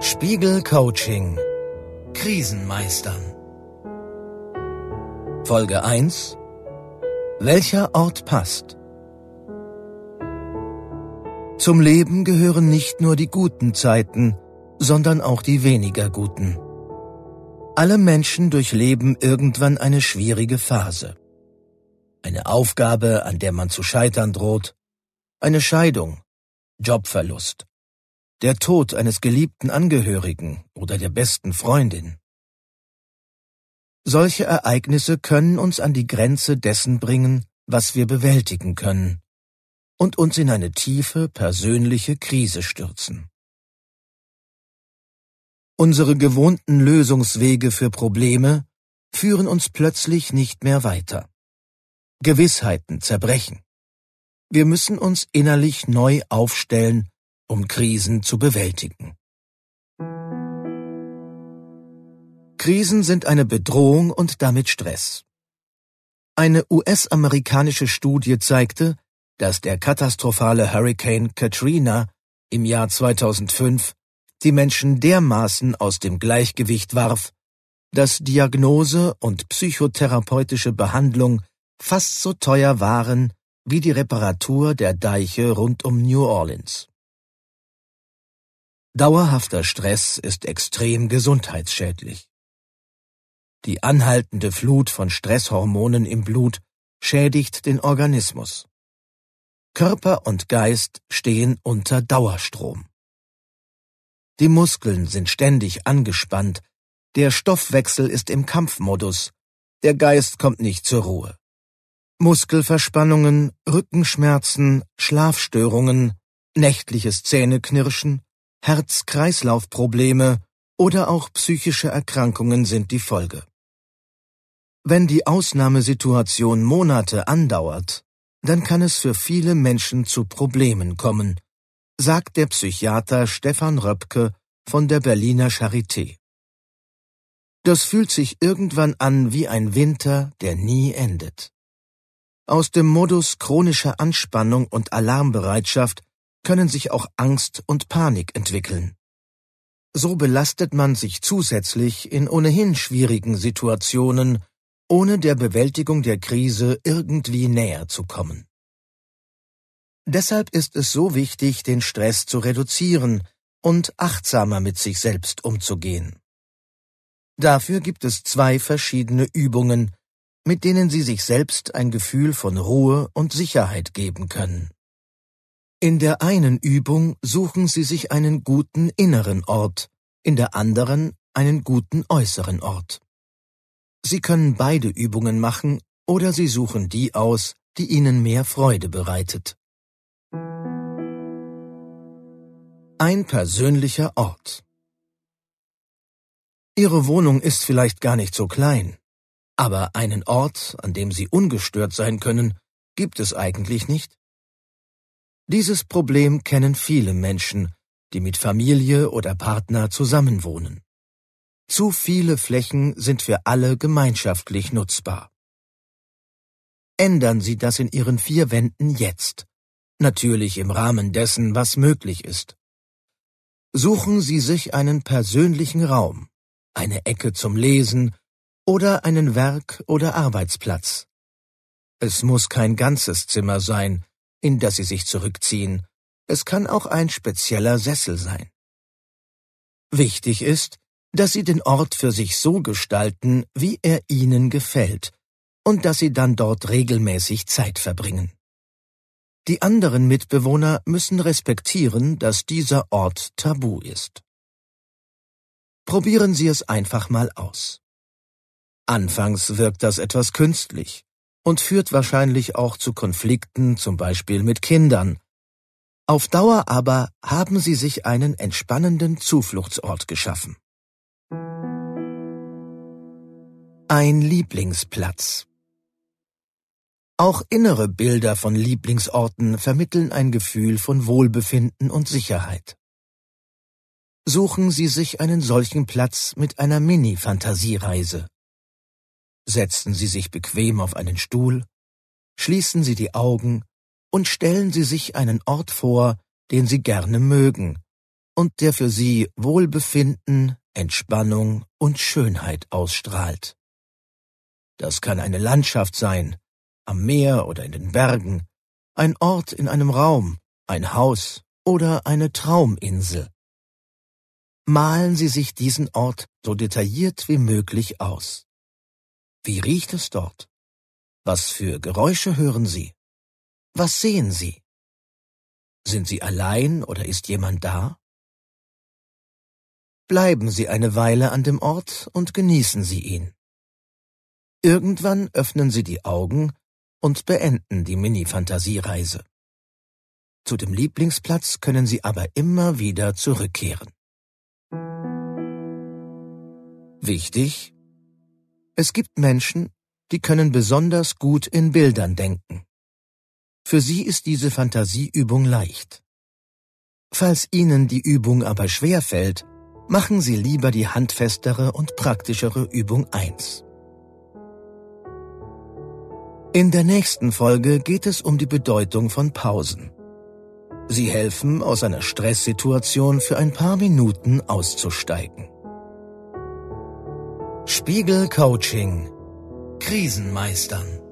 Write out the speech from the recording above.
Spiegel Coaching Krisenmeistern Folge 1 Welcher Ort passt? Zum Leben gehören nicht nur die guten Zeiten, sondern auch die weniger guten. Alle Menschen durchleben irgendwann eine schwierige Phase. Eine Aufgabe, an der man zu scheitern droht, eine Scheidung, Jobverlust, der Tod eines geliebten Angehörigen oder der besten Freundin. Solche Ereignisse können uns an die Grenze dessen bringen, was wir bewältigen können, und uns in eine tiefe persönliche Krise stürzen. Unsere gewohnten Lösungswege für Probleme führen uns plötzlich nicht mehr weiter. Gewissheiten zerbrechen. Wir müssen uns innerlich neu aufstellen, um Krisen zu bewältigen. Krisen sind eine Bedrohung und damit Stress. Eine US-amerikanische Studie zeigte, dass der katastrophale Hurricane Katrina im Jahr 2005 die Menschen dermaßen aus dem Gleichgewicht warf, dass Diagnose und psychotherapeutische Behandlung fast so teuer waren wie die Reparatur der Deiche rund um New Orleans. Dauerhafter Stress ist extrem gesundheitsschädlich. Die anhaltende Flut von Stresshormonen im Blut schädigt den Organismus. Körper und Geist stehen unter Dauerstrom. Die Muskeln sind ständig angespannt, der Stoffwechsel ist im Kampfmodus, der Geist kommt nicht zur Ruhe. Muskelverspannungen, Rückenschmerzen, Schlafstörungen, nächtliches Zähneknirschen, Herz-Kreislauf-Probleme oder auch psychische Erkrankungen sind die Folge. Wenn die Ausnahmesituation Monate andauert, dann kann es für viele Menschen zu Problemen kommen, sagt der Psychiater Stefan Röpke von der Berliner Charité. Das fühlt sich irgendwann an wie ein Winter, der nie endet. Aus dem Modus chronischer Anspannung und Alarmbereitschaft können sich auch Angst und Panik entwickeln. So belastet man sich zusätzlich in ohnehin schwierigen Situationen, ohne der Bewältigung der Krise irgendwie näher zu kommen. Deshalb ist es so wichtig, den Stress zu reduzieren und achtsamer mit sich selbst umzugehen. Dafür gibt es zwei verschiedene Übungen, mit denen Sie sich selbst ein Gefühl von Ruhe und Sicherheit geben können. In der einen Übung suchen Sie sich einen guten inneren Ort, in der anderen einen guten äußeren Ort. Sie können beide Übungen machen oder Sie suchen die aus, die Ihnen mehr Freude bereitet. Ein persönlicher Ort. Ihre Wohnung ist vielleicht gar nicht so klein, aber einen Ort, an dem Sie ungestört sein können, gibt es eigentlich nicht. Dieses Problem kennen viele Menschen, die mit Familie oder Partner zusammenwohnen. Zu viele Flächen sind für alle gemeinschaftlich nutzbar. Ändern Sie das in Ihren vier Wänden jetzt, natürlich im Rahmen dessen, was möglich ist. Suchen Sie sich einen persönlichen Raum, eine Ecke zum Lesen oder einen Werk- oder Arbeitsplatz. Es muss kein ganzes Zimmer sein, in das Sie sich zurückziehen, es kann auch ein spezieller Sessel sein. Wichtig ist, dass Sie den Ort für sich so gestalten, wie er Ihnen gefällt, und dass Sie dann dort regelmäßig Zeit verbringen. Die anderen Mitbewohner müssen respektieren, dass dieser Ort tabu ist. Probieren Sie es einfach mal aus. Anfangs wirkt das etwas künstlich und führt wahrscheinlich auch zu Konflikten, zum Beispiel mit Kindern. Auf Dauer aber haben Sie sich einen entspannenden Zufluchtsort geschaffen. Ein Lieblingsplatz auch innere Bilder von Lieblingsorten vermitteln ein Gefühl von Wohlbefinden und Sicherheit. Suchen Sie sich einen solchen Platz mit einer Mini-Fantasiereise. Setzen Sie sich bequem auf einen Stuhl, schließen Sie die Augen und stellen Sie sich einen Ort vor, den Sie gerne mögen und der für Sie Wohlbefinden, Entspannung und Schönheit ausstrahlt. Das kann eine Landschaft sein, am Meer oder in den Bergen, ein Ort in einem Raum, ein Haus oder eine Trauminsel. Malen Sie sich diesen Ort so detailliert wie möglich aus. Wie riecht es dort? Was für Geräusche hören Sie? Was sehen Sie? Sind Sie allein oder ist jemand da? Bleiben Sie eine Weile an dem Ort und genießen Sie ihn. Irgendwann öffnen Sie die Augen und beenden die Mini-Fantasiereise. Zu dem Lieblingsplatz können Sie aber immer wieder zurückkehren. Wichtig, es gibt Menschen, die können besonders gut in Bildern denken. Für sie ist diese Fantasieübung leicht. Falls Ihnen die Übung aber schwer fällt, machen Sie lieber die handfestere und praktischere Übung 1. In der nächsten Folge geht es um die Bedeutung von Pausen. Sie helfen, aus einer Stresssituation für ein paar Minuten auszusteigen. Spiegel Coaching. Krisenmeistern